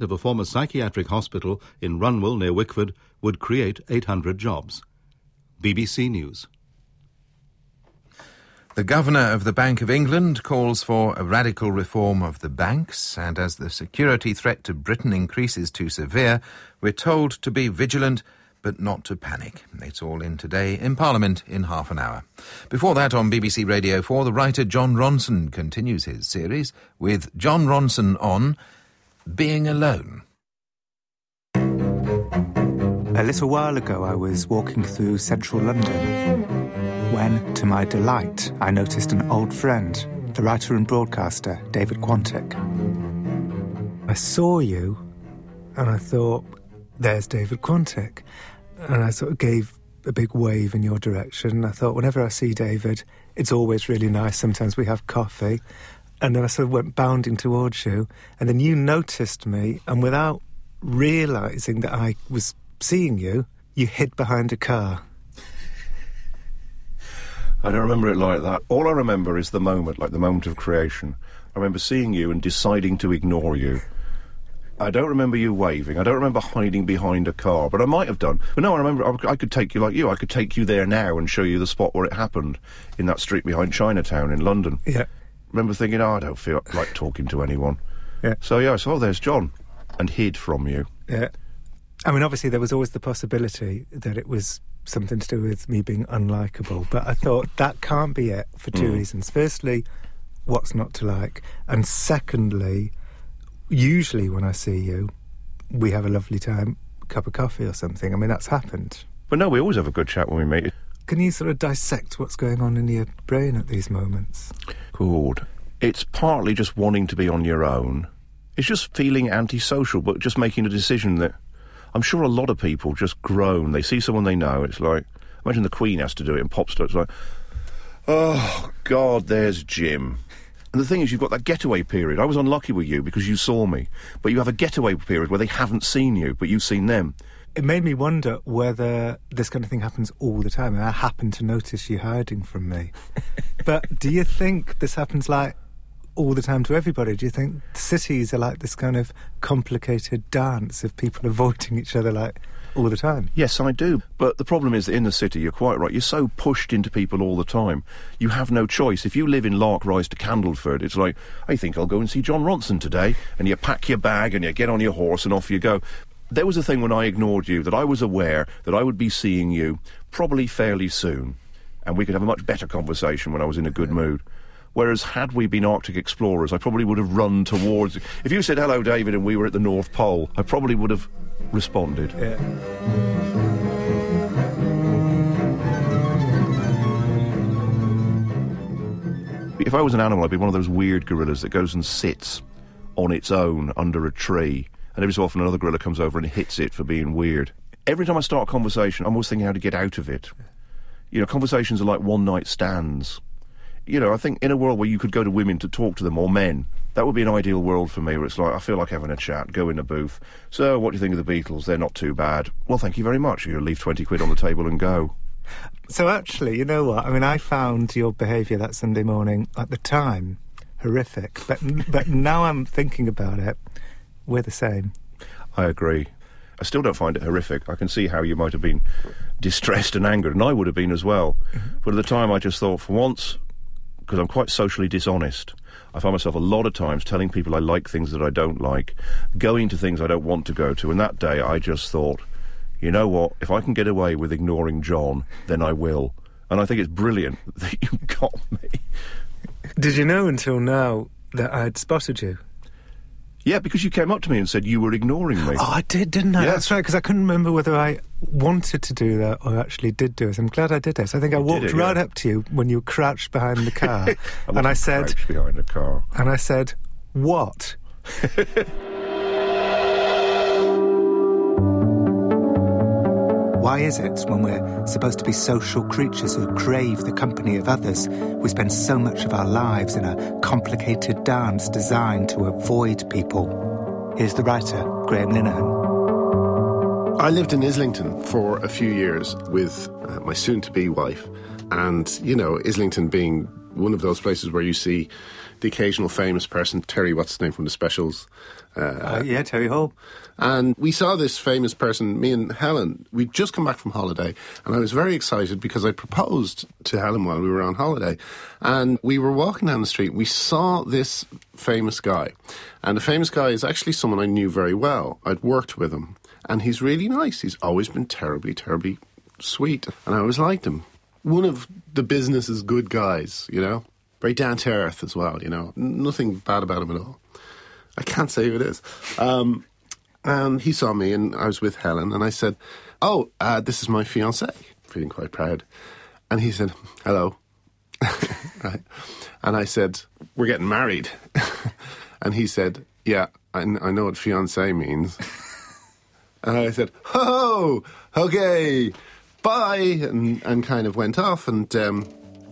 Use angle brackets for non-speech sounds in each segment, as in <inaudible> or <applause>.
of a former psychiatric hospital in Runwell near Wickford would create 800 jobs. BBC News. The Governor of the Bank of England calls for a radical reform of the banks, and as the security threat to Britain increases too severe, we're told to be vigilant but not to panic. It's all in today in Parliament in half an hour. Before that, on BBC Radio 4, the writer Jon Ronson continues his series with Jon Ronson on being alone. A little while ago, I was walking through central London when, to my delight, I noticed an old friend, the writer and broadcaster David Quantick. I saw you and I thought, there's David Quantick. And I sort of gave a big wave in your direction. I thought, whenever I see David, it's always really nice. Sometimes we have coffee. And then I sort of went bounding towards you. And then you noticed me, and without realizing that I was seeing you, you hid behind a car. I don't remember it like that. All I remember is the moment, like the moment of creation. I remember seeing you and deciding to ignore you. I don't remember you waving. I don't remember hiding behind a car, but I might have done. But no, I remember I, I could take you like you. I could take you there now and show you the spot where it happened in that street behind Chinatown in London. Yeah. Remember thinking, oh, I don't feel like talking to anyone. Yeah. So yeah, I saw there's Jon, and hid from you. Yeah. I mean, obviously, there was always the possibility that it was something to do with me being unlikable, but I thought that can't be it for two Mm. reasons. Firstly, what's not to like? And secondly, usually when I see you, we have a lovely time, cup of coffee or something. I mean, that's happened. But no, we always have a good chat when we meet. Can you sort of dissect what's going on in your brain at these moments? Good. It's partly just wanting to be on your own. It's just feeling antisocial, but just making a decision that I'm sure a lot of people just groan. They see someone they know. It's like imagine the Queen has to do it in Popstar. It's like, oh God, there's Jim. And the thing is, you've got that getaway period. I was unlucky with you because you saw me, but you have a getaway period where they haven't seen you, but you've seen them. It made me wonder whether this kind of thing happens all the time. And I happen to notice you hiding from me. <laughs> but do you think this happens like all the time to everybody? Do you think cities are like this kind of complicated dance of people <laughs> avoiding each other like all the time? Yes, I do. But the problem is that in the city, you're quite right. You're so pushed into people all the time. You have no choice. If you live in Lark Rise to Candleford, it's like, I think I'll go and see Jon Ronson today. And you pack your bag and you get on your horse and off you go. There was a thing when I ignored you that I was aware that I would be seeing you probably fairly soon. And we could have a much better conversation when I was in a good mood. Whereas, had we been Arctic explorers, I probably would have run towards. If you said hello, David, and we were at the North Pole, I probably would have responded. Yeah. If I was an animal, I'd be one of those weird gorillas that goes and sits on its own under a tree, and every so often another gorilla comes over and hits it for being weird. Every time I start a conversation, I'm always thinking how to get out of it. You know, conversations are like one night stands. You know, I think in a world where you could go to women to talk to them or men, that would be an ideal world for me where it's like, I feel like having a chat, go in a booth. So, what do you think of the Beatles? They're not too bad. Well, thank you very much. You'll leave 20 quid on the table and go. So actually, you know what? I mean, I found your behaviour that Sunday morning at the time horrific, but but now I'm thinking about it, we're the same. I agree. I still don't find it horrific. I can see how you might have been distressed and angered, and I would have been as well. Mm-hmm. But at the time, I just thought, for once, because I'm quite socially dishonest, I find myself a lot of times telling people I like things that I don't like, going to things I don't want to go to. And that day, I just thought, you know what? If I can get away with ignoring Jon, then I will. And I think it's brilliant <laughs> that you got me. Did you know until now that I had spotted you? Yeah, because you came up to me and said you were ignoring me. Oh, I did, didn't I? Yeah. That's right, because I couldn't remember whether I wanted to do that or actually did do it. I'm glad I did it. I think I You walked it, right yeah. up to you when you were crouched behind the car, <laughs> I and I said, crouched behind the car. and I said, what? <laughs> Why is it when we're supposed to be social creatures who crave the company of others, we spend so much of our lives in a complicated dance designed to avoid people? Here's the writer, Graham Linehan. I lived in Islington for a few years with uh, my soon to be wife. And, you know, Islington being one of those places where you see the occasional famous person, Terry, what's his name from the specials? Uh, yeah, Terry Hall. And we saw this famous person, me and Helen. We'd just come back from holiday, and I was very excited because I proposed to Helen while we were on holiday. And we were walking down the street, we saw this famous guy. And the famous guy is actually someone I knew very well. I'd worked with him, and he's really nice. He's always been terribly, terribly sweet, and I always liked him. One of the business's good guys, you know? Very down to earth as well, you know? Nothing bad about him at all. I can't say who it is. Um, and he saw me, and I was with Helen, and I said, "Oh, uh, this is my fiance." Feeling quite proud, and he said, "Hello," <laughs> right. and I said, "We're getting married," <laughs> and he said, "Yeah, I, I know what fiance means," <laughs> and I said, "Oh, okay, bye," and and kind of went off, and um,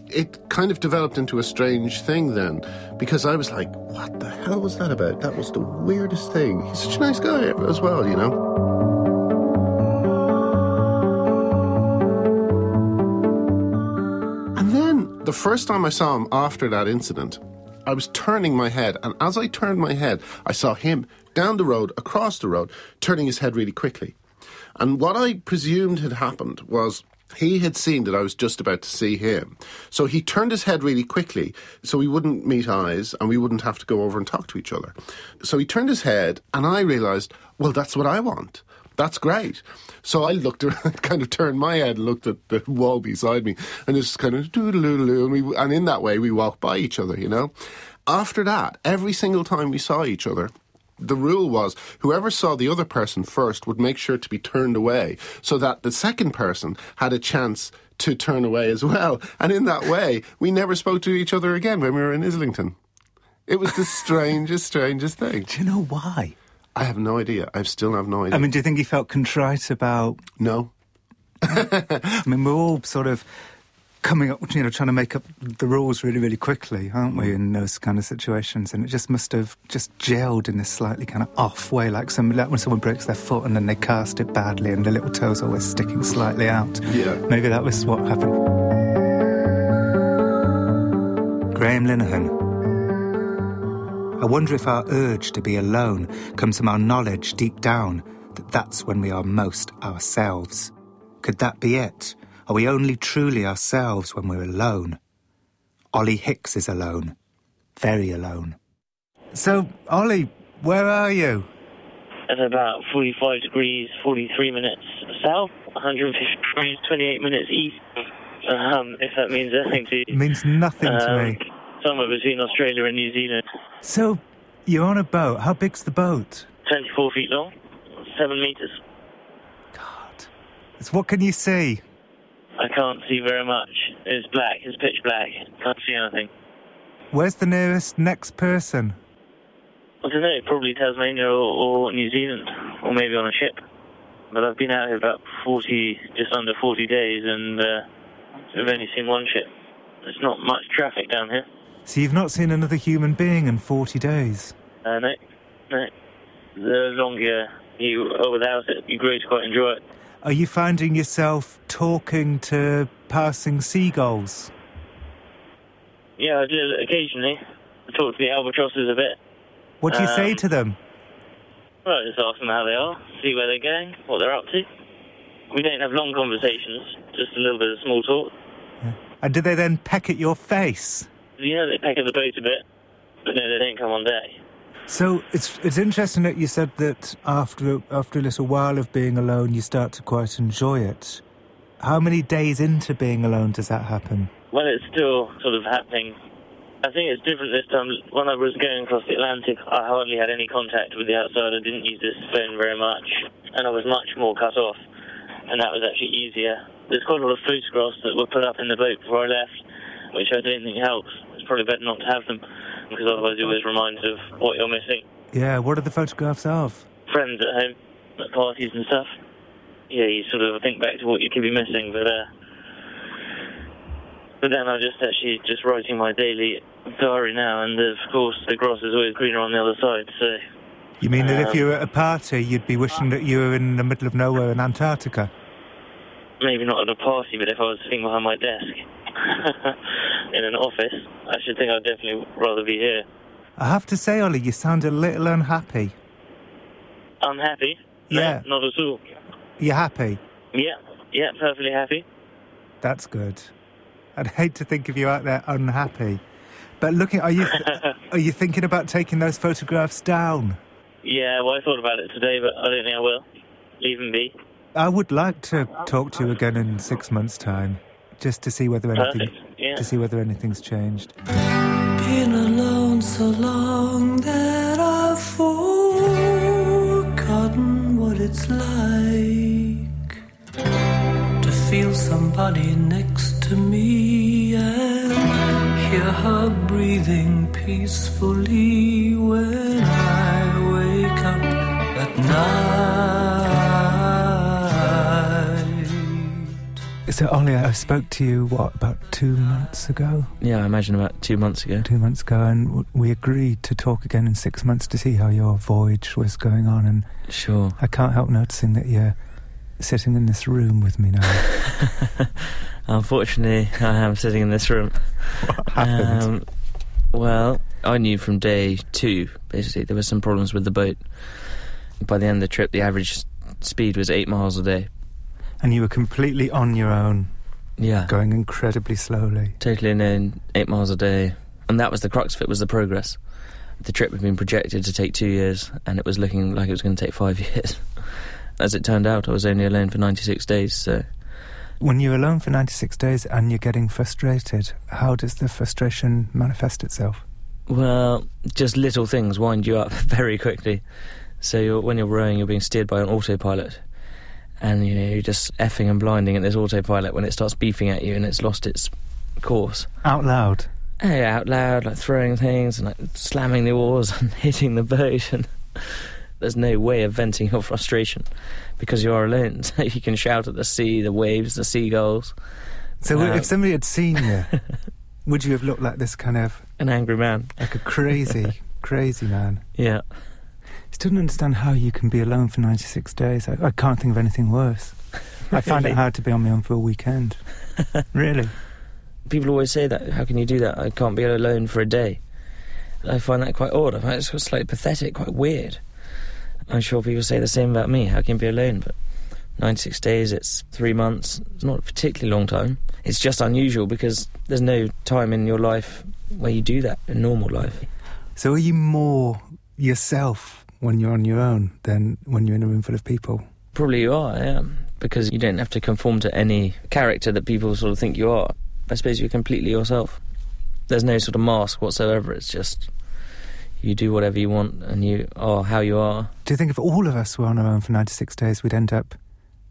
it kind of developed into a strange thing then because I was like, what the hell was that about? That was the weirdest thing. He's such a nice guy as well, you know? And then the first time I saw him after that incident, I was turning my head, and as I turned my head, I saw him down the road, across the road, turning his head really quickly. And what I presumed had happened was he had seen that I was just about to see him. So he turned his head really quickly so we wouldn't meet eyes and we wouldn't have to go over and talk to each other. So he turned his head and I realised, well, that's what I want. That's great. So I looked around, <laughs> kind of turned my head looked at the wall beside me and just kind of doo-doo-doo-doo, and, we, and in that way we walked by each other, you know. After that, every single time we saw each other, the rule was whoever saw the other person first would make sure to be turned away so that the second person had a chance to turn away as well. And in that way, we never spoke to each other again when we were in Islington. It was the strangest, <laughs> strangest thing. Do you know why? I have no idea. I still have no idea. I mean, do you think he felt contrite about? no. <laughs> I mean, we're all sort of coming up, you know, trying to make up the rules really, really quickly, aren't we, in those kind of situations? And it just must have just gelled in this slightly kind of off way, like some like when someone breaks their foot and then they cast it badly and the little toe's always sticking slightly out. Yeah. Maybe that was what happened. Graham Linehan. I wonder if our urge to be alone comes from our knowledge deep down that that's when we are most ourselves. Could that be it? Are we only truly ourselves when we're alone? Ollie Hicks is alone. Very alone. So, Ollie, where are you? At about 45 degrees, 43 minutes south, 150 degrees, 28 minutes east. Um, if that means anything to you. It means nothing to Um, me. Somewhere between Australia and New Zealand. So, you're on a boat. How big's the boat? 24 feet long, 7 metres. God. It's, what can you see? I can't see very much. It's black, it's pitch black. Can't see anything. Where's the nearest next person? I don't know, probably Tasmania or, or New Zealand, or maybe on a ship. But I've been out here about 40, just under 40 days, and uh, I've only seen one ship. There's not much traffic down here. So, you've not seen another human being in 40 days? Uh, no, no. The longer you are without it, you grow to quite enjoy it. Are you finding yourself talking to passing seagulls? Yeah, I do occasionally. I talk to the albatrosses a bit. What do you say Um, to them? Well, just ask them how they are, see where they're going, what they're up to. We don't have long conversations, just a little bit of small talk. And do they then peck at your face? You know, they peck at the boat a bit, but no, they don't come on deck. So it's it's interesting that you said that after after a little while of being alone, you start to quite enjoy it. How many days into being alone does that happen? Well, it's still sort of happening. I think it's different this time. When I was going across the Atlantic, I hardly had any contact with the outside. I didn't use this phone very much, and I was much more cut off, and that was actually easier. There's quite a lot of photographs that were put up in the boat before I left, which I don't think helps. It's probably better not to have them, because otherwise it always reminds of what you're missing. Yeah, what are the photographs of? Friends at home, at parties and stuff. Yeah, you sort of think back to what you could be missing, but uh, but then I'm just actually just writing my daily diary now, and of course the grass is always greener on the other side. So You mean that if Um, you were at a party, you'd be wishing that you were in the middle of nowhere in Antarctica? maybe not at a party, but if I was sitting behind my desk <laughs> in an office, I should think I'd definitely rather be here. I have to say, Ollie, you sound a little unhappy. Unhappy? No, Yeah. not at all. You're happy? Yeah, yeah, perfectly happy. That's good. I'd hate to think of you out there unhappy. But looking, are you <laughs> are you thinking about taking those photographs down? Yeah, well, I thought about it today, but I don't think I will. Leave them be. I would like to talk to you again in six months' time, just to see whether anything yeah. to see whether anything's changed. Been alone so long that I've forgotten what it's like to feel somebody next to me and hear her breathing peacefully when I wake up at night. So, Ollie, I spoke to you what about two months ago? Yeah, I imagine about two months ago. Two months ago, and we agreed to talk again in six months to see how your voyage was going on. And Sure. I can't help noticing that you're sitting in this room with me now. <laughs> Unfortunately, I am sitting in this room. <laughs> what happened? Um, well, I knew from day two, basically, there were some problems with the boat. By the end of the trip, the average speed was eight miles a day. And you were completely on your own, Yeah. going incredibly slowly. Totally known, eight miles a day. And that was the crux of it, was the progress. The trip had been projected to take two years, and it was looking like it was going to take five <laughs> years. As it turned out, I was only alone for 96 days, so... When you're alone for 96 days and you're getting frustrated, how does the frustration manifest itself? Well, just little things wind you up <laughs> very quickly. So you're, when you're rowing, you're being steered by an autopilot, and you know you're just effing and blinding at this autopilot when it starts beeping at you and it's lost its course. Out loud. Hey, out loud, like throwing things and like slamming the oars <laughs> and hitting the boat, and there's no way of venting your frustration because you are alone. <laughs> So you can shout at the sea, the waves, the seagulls. So Um, if somebody had seen <laughs> you, would you have looked like this kind of, An angry man. like a crazy, crazy man? Yeah. Still don't understand how you can be alone for 96 days. I, I can't think of anything worse. I find it hard to be on my own for a weekend. <laughs> really? people always say that. How can you do that? I can't be alone for a day. I find that quite odd. I find it's slightly pathetic, quite weird. I'm sure people say the same about me. How can you be alone? But 96 days, it's three months. It's not a particularly long time. It's just unusual because there's no time in your life where you do that in normal life. So are you more yourself when you're on your own than when you're in a room full of people? Probably you are, yeah. Because you don't have to conform to any character that people sort of think you are. I suppose you're completely yourself. There's no sort of mask whatsoever. It's just you do whatever you want and you are how you are. Do you think if all of us were on our own for 96 days, we'd end up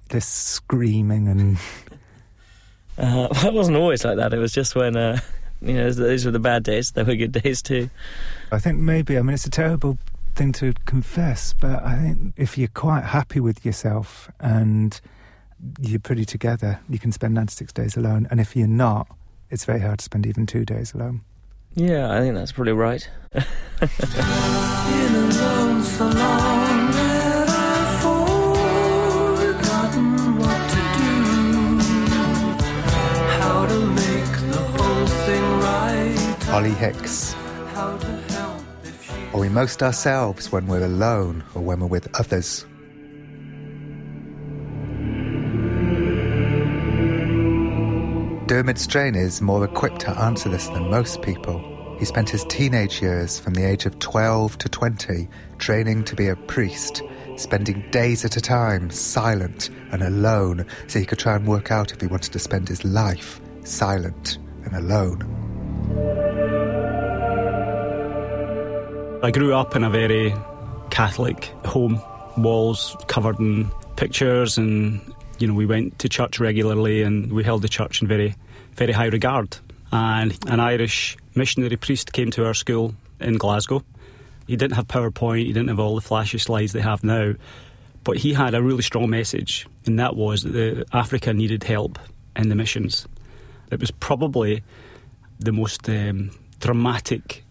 just screaming and <laughs> Uh, <laughs> well, it wasn't always like that. It was just when, uh, <laughs> you know, those were the bad days. There were good days too. I think maybe, I mean, it's a terrible thing to confess, but I think if you're quite happy with yourself and you're pretty together, you can spend 96 days alone. And if you're not, it's very hard to spend even two days alone. Yeah, I think that's probably right. Been alone so long that forgotten what to do. How to make the whole thing right. Ollie Hicks. We most ourselves when we're alone or when we're with others? Dermot Strain is more equipped to answer this than most people. He spent his teenage years from the age of 12 to 20 training to be a priest, spending days at a time silent and alone so he could try and work out if he wanted to spend his life silent and alone. I grew up in a very Catholic home, walls covered in pictures, and you know we went to church regularly, and we held the church in very, very high regard. And an Irish missionary priest came to our school in Glasgow. He didn't have PowerPoint, he didn't have all the flashy slides they have now, but he had a really strong message, and that was that Africa needed help in the missions. It was probably the most um, dramatic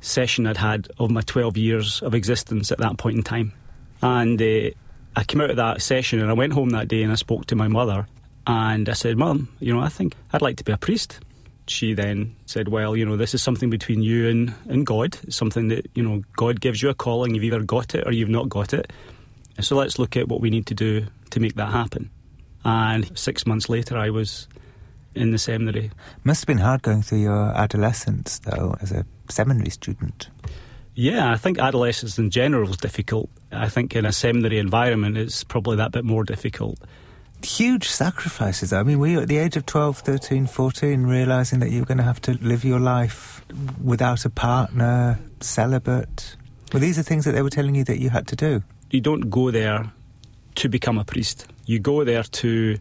session I'd had of my 12 years of existence at that point in time. And uh, I came out of that session and I went home that day and I spoke to my mother and I said, Mum, you know, I think I'd like to be a priest. she then said, Well, you know, this is something between you and, and God. It's something that, you know, God gives you a calling. You've either got it or you've not got it. So let's look at what we need to do to make that happen. And six months later, I was in the seminary. Must have been hard going through your adolescence, though, as a seminary student. Yeah, I think adolescence in general is difficult. I think in a seminary environment, it's probably that bit more difficult. Huge sacrifices. I mean, were you at the age of 12, 13, 14 realising that you were going to have to live your life without a partner, celibate? Well, these are things that they were telling you that you had to do. You don't go there to become a priest. You go there to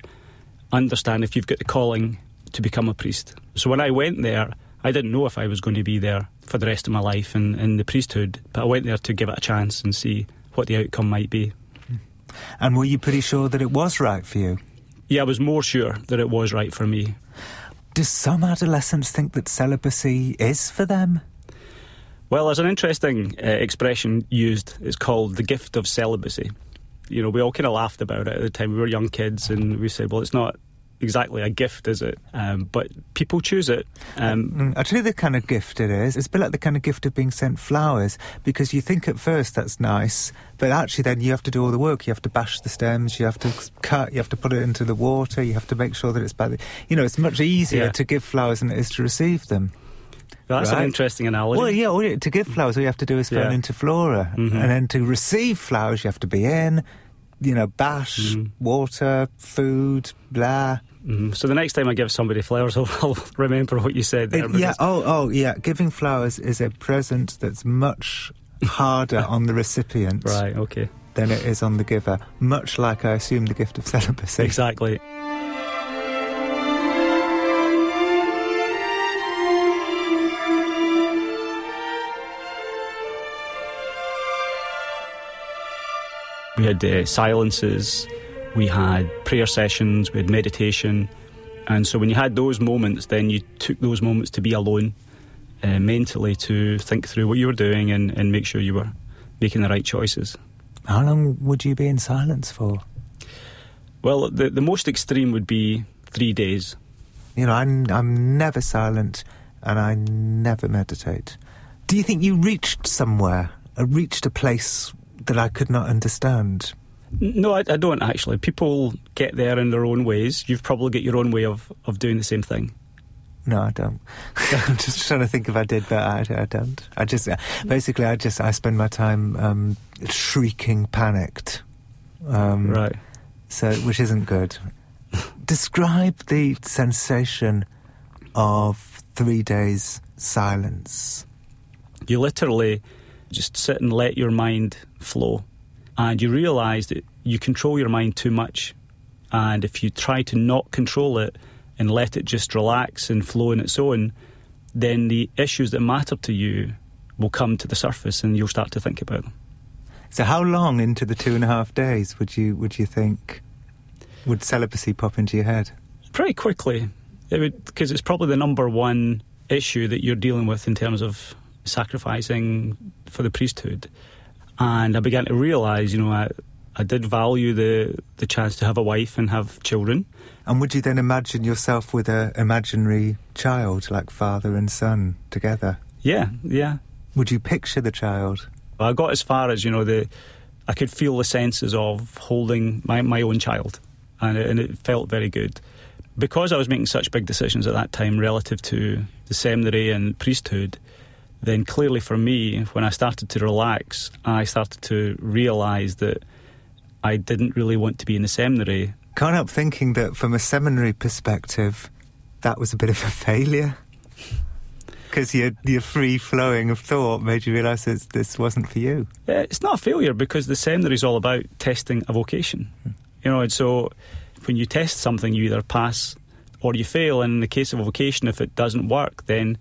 understand if you've got the calling to become a priest. So when I went there, I didn't know if I was going to be there for the rest of my life in, in the priesthood, but I went there to give it a chance and see what the outcome might be. And were you pretty sure that it was right for you? Yeah, I was more sure that it was right for me. Do some adolescents think that celibacy is for them? Well, there's an interesting uh, expression used. It's called the gift of celibacy. You know, we all kind of laughed about it at the time. We were young kids and we said, well, it's not exactly a gift, is it? Um, but people choose it. Um, Mm, I'll tell you the kind of gift it is. It's a bit like the kind of gift of being sent flowers because you think at first that's nice, but actually then you have to do all the work. You have to bash the stems, you have to cut, you have to put it into the water, you have to make sure that it's by the. You know, it's much easier Yeah. to give flowers than it is to receive them. that's an interesting analogy. Well, yeah, to give flowers, all you have to do is phone Yeah. Interflora. Mhm. And then to receive flowers, you have to be in, you know, bash, Mhm. water, food, blah. Mhm. So the next time I give somebody flowers, <laughs> I'll, I'll remember what you said there. It- yeah, oh, oh, yeah. Giving flowers is a present that's much harder on the recipient <laughs> Right, okay. than it is on the giver. Much like I assume the gift of celibacy. Exactly. We had uh, silences, we had prayer sessions, we had meditation. And so when you had those moments, then you took those moments to be alone uh, mentally to think through what you were doing and, and make sure you were making the right choices. How long would you be in silence for? Well, the, the most extreme would be three days. You know, I'm, I'm never silent and I never meditate. Do you think you reached somewhere, uh, reached a place that I could not understand? No, I, I don't actually. People get there in their own ways. You've probably got your own way of, of doing the same thing. No, I don't. <laughs> I'm just trying to think if I did, but I, I don't. I just basically, I just I spend my time um, shrieking, panicked. Um, Right. So, which isn't good. Describe the sensation of three days silence. You literally just sit and let your mind flow. And you realise that you control your mind too much. And if you try to not control it and let it just relax and flow on its own, then the issues that matter to you will come to the surface and you'll start to think about them. So, how long into the two and a half days would you would you think would celibacy pop into your head? pretty quickly because it's probably the number one issue that you're dealing with in terms of sacrificing for the priesthood. And i began to realize you know i, I did value the, the chance to have a wife and have children. And would you then imagine yourself with a imaginary child, like father and son, together? yeah yeah. Would you picture the child? i got as far as you know the i could feel the senses of holding my, my own child. And it, and it felt very good. Because i was making such big decisions at that time relative to the seminary and priesthood then clearly for me, when I started to relax, I started to realise that I didn't really want to be in the seminary. Can't help thinking that from a seminary perspective, that was a bit of a failure. <laughs> Because your, your free flowing of thought made you realise that this wasn't for you. Uh, It's not a failure because the seminary is all about testing a vocation. You know, and so when you test something, you either pass or you fail. And in the case of a vocation, if it doesn't work, then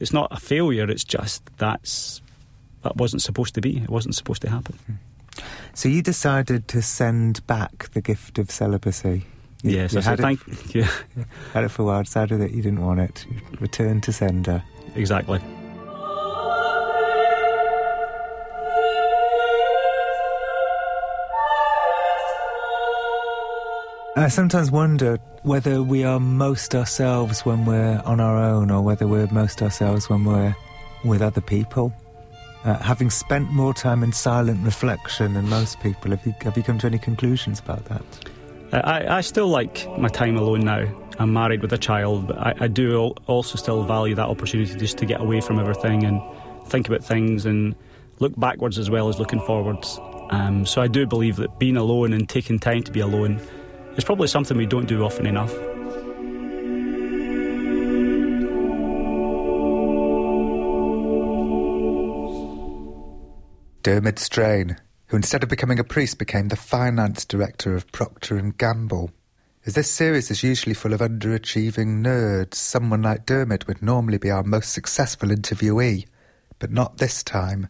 it's not a failure. It's just that's that wasn't supposed to be. It wasn't supposed to happen. Hmm. So you decided to send back the gift of celibacy. You, yes, you I said had, it, thank <laughs> you. had it for a while, decided that you didn't want it. You returned to sender. exactly. I sometimes wonder whether we are most ourselves when we're on our own or whether we're most ourselves when we're with other people. Uh, having spent more time in silent reflection than most people, have you, have you come to any conclusions about that? Uh, I, I still like my time alone now. I'm married with a child, but I, I do also still value that opportunity just to get away from everything and think about things and look backwards as well as looking forwards. Um, so I do believe that being alone and taking time to be alone is probably something we don't do often enough. Dermot Strain, who instead of becoming a priest became the finance director of Procter and Gamble. As this series is usually full of underachieving nerds, someone like Dermot would normally be our most successful interviewee, but not this time,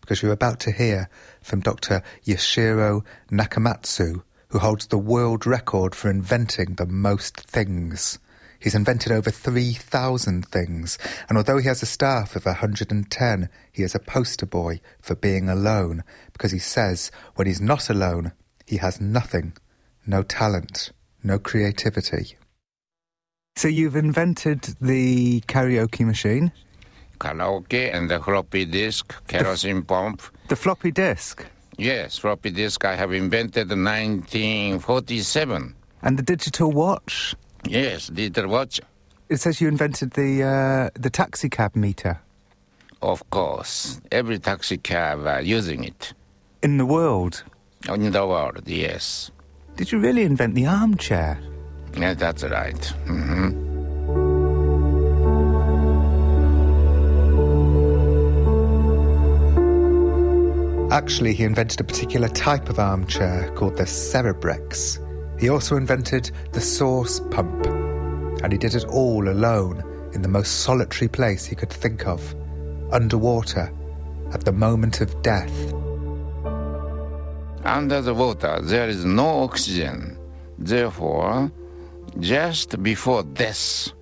because you're about to hear from Dr. Yoshiro Nakamatsu, who holds the world record for inventing the most things. He's invented over 3,000 things, and although he has a staff of 110, he is a poster boy for being alone, because he says when he's not alone, he has nothing, no talent, no creativity. So you've invented the karaoke machine, Karaoke and the floppy disk, kerosene pump. the floppy disk, Yes, floppy disk I have invented in 1947. and the digital watch. Yes, digital watch, It says you invented the uh, the taxi cab meter of course. Every taxi cab are using it. in the world. In the world, yes. Did you really invent the armchair? Yeah, that's right. hmm Actually, he invented a particular type of armchair called the Cerebrex. He also invented the sauce pump, and he did it all alone in the most solitary place he could think of, underwater, at the moment of death. Under the water, there is no oxygen. Therefore, just before death,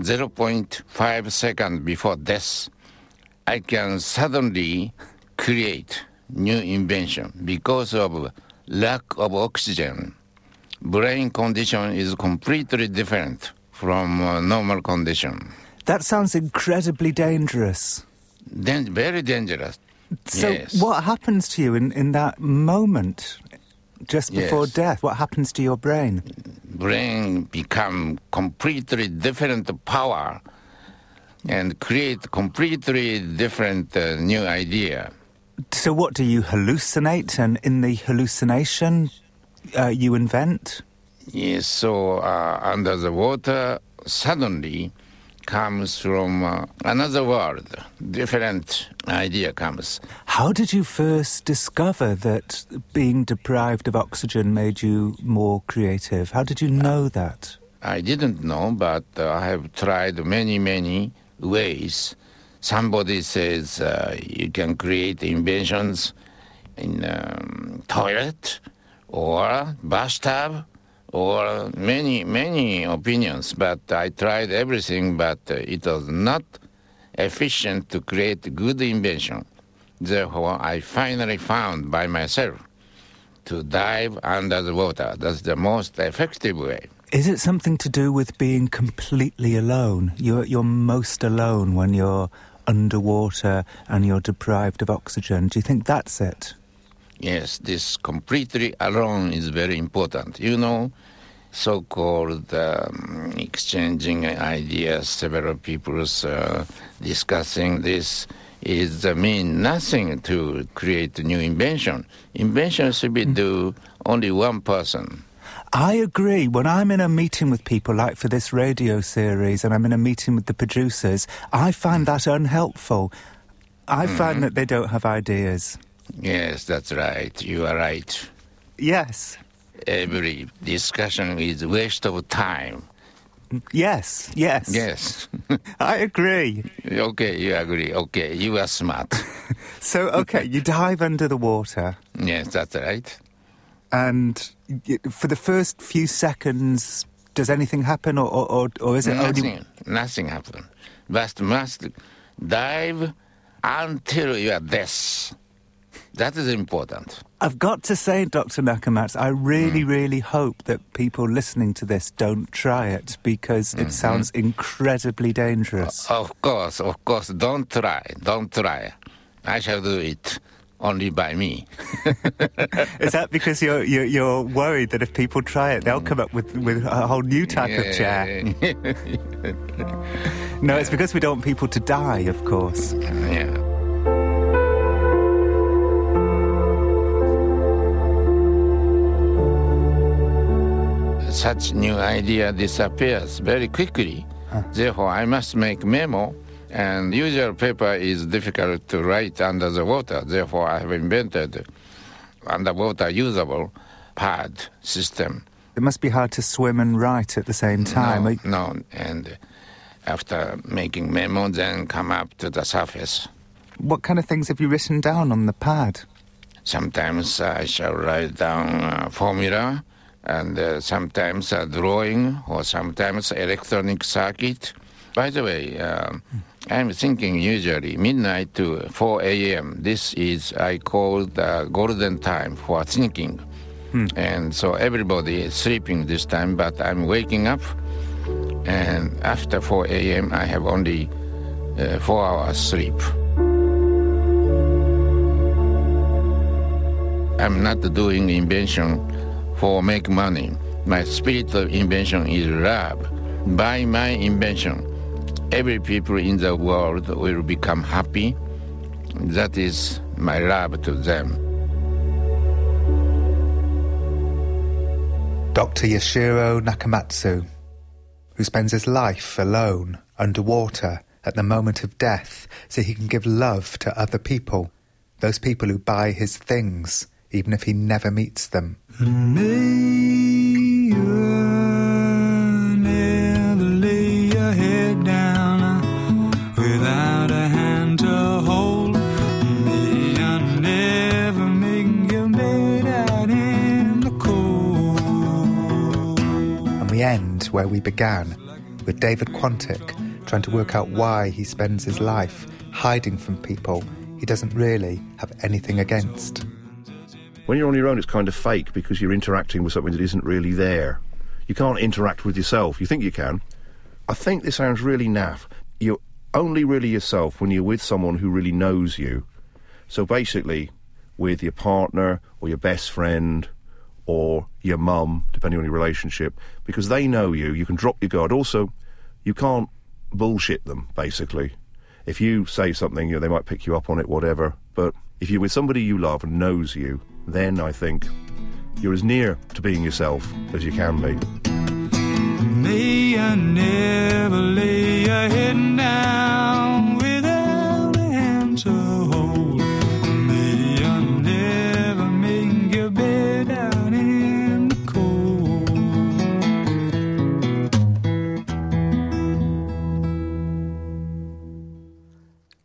0.5 second before death, I can suddenly create new invention because of lack of oxygen. Brain condition is completely different from uh, normal condition. That sounds incredibly dangerous. Then very dangerous. So, Yes. what happens to you in, in that moment, just before Yes. death? What happens to your brain? brain become completely different power and create completely different uh, new idea. So, what do you hallucinate? And in the hallucination, uh, you invent? Yes, so uh, under the water suddenly comes from uh, another world. Different idea comes. How did you first discover that being deprived of oxygen made you more creative? How did you know that? I didn't know, but uh, I have tried many, many ways. Somebody says uh, you can create inventions in um, toilet or bathtub or many, many opinions. But I tried everything, but uh, it was not efficient to create good invention. Therefore, I finally found by myself to dive under the water. That's the most effective way. Is it something to do with being completely alone? You're, you're most alone when you're underwater and you're deprived of oxygen. Do you think that's it? Yes, this completely alone is very important. You know, so called um, exchanging ideas, several people's uh, discussing this is uh, mean nothing to create a new invention. Invention should be do only one person. I agree. When I'm in a meeting with people, like for this radio series, and I'm in a meeting with the producers, I find that unhelpful. I mm-hmm. find that they don't have ideas. Yes, that's right. You are right. Yes. Every discussion is waste of time. Yes. Yes. Yes. <laughs> I agree. okay, you agree. Okay, you are smart. <laughs> So, okay, you dive under the water, yes, that's right. And for the first few seconds, does anything happen, or, or, or, is it only. Nothing, nothing happen. But must dive until you are death. That is important. I've got to say, Dr. Nakamatsu, I really, mm. really hope that people listening to this don't try it because it mm-hmm. sounds incredibly dangerous. Of course, of course. Don't try. Don't try. I shall do it only by me. <laughs> Is that because you're, you're you're worried that if people try it, they'll come up with, with a whole new type of chair? No, it's because we don't want people to die, of course. yeah. Such new idea disappears very quickly. Therefore, I must make memo. And usual paper is difficult to write under the water. Therefore, I have invented underwater usable pad system. It must be hard to swim and write at the same time. No, no, and after making memo, then come up to the surface. What kind of things have you written down on the pad? Sometimes I shall write down uh, formula, and uh, sometimes a drawing, or sometimes electronic circuit. By the way, um I'm thinking usually midnight to 4 a.m. This is I call the golden time for thinking, and so everybody is sleeping this time, but I'm waking up, and after 4 a.m. I have only uh, four hours sleep. I'm not doing invention for make money. My spirit of invention is love. By my invention, every people in the world will become happy. That is my love to them. Dr. Yoshiro Nakamatsu, who spends his life alone, underwater, at the moment of death, so he can give love to other people, those people who buy his things, even if he never meets them. May where we began, with David Quantick trying to work out why he spends his life hiding from people he doesn't really have anything against. When you're on your own, it's kind of fake because you're interacting with something that isn't really there. You can't interact with yourself. You think you can. I think this sounds really naff. You're only really yourself when you're with someone who really knows you. So basically, with your partner or your best friend or your mum, depending on your relationship, because they know you, you can drop your guard. Also, you can't bullshit them, basically. If you say something, you know, they might pick you up on it, whatever. But if you're with somebody you love and knows you, then I think you're as near to being yourself as you can be. May you never lay your head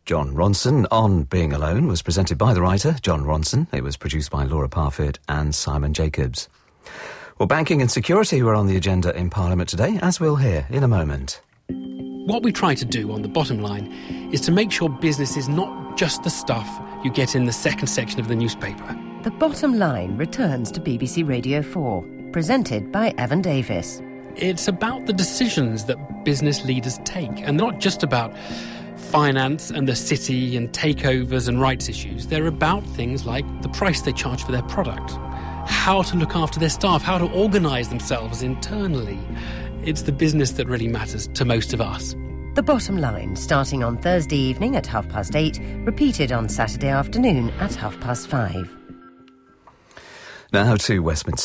Jon Ronson on Being Alone was presented by the writer, Jon Ronson. It was produced by Laura Parfitt and Simon Jacobs. Well, banking and security were on the agenda in Parliament today, as we'll hear in a moment. What we try to do on the bottom line is to make sure business is not just the stuff you get in the second section of the newspaper. The bottom line returns to BBC Radio 4, presented by Evan Davis. It's about the decisions that business leaders take, and not just about finance and the city and takeovers and rights issues. They're about things like the price they charge for their product, how to look after their staff, how to organise themselves internally. It's the business that really matters to most of us. The bottom line, starting on Thursday evening at half past eight, repeated on Saturday afternoon at half past five. Now to Westminster.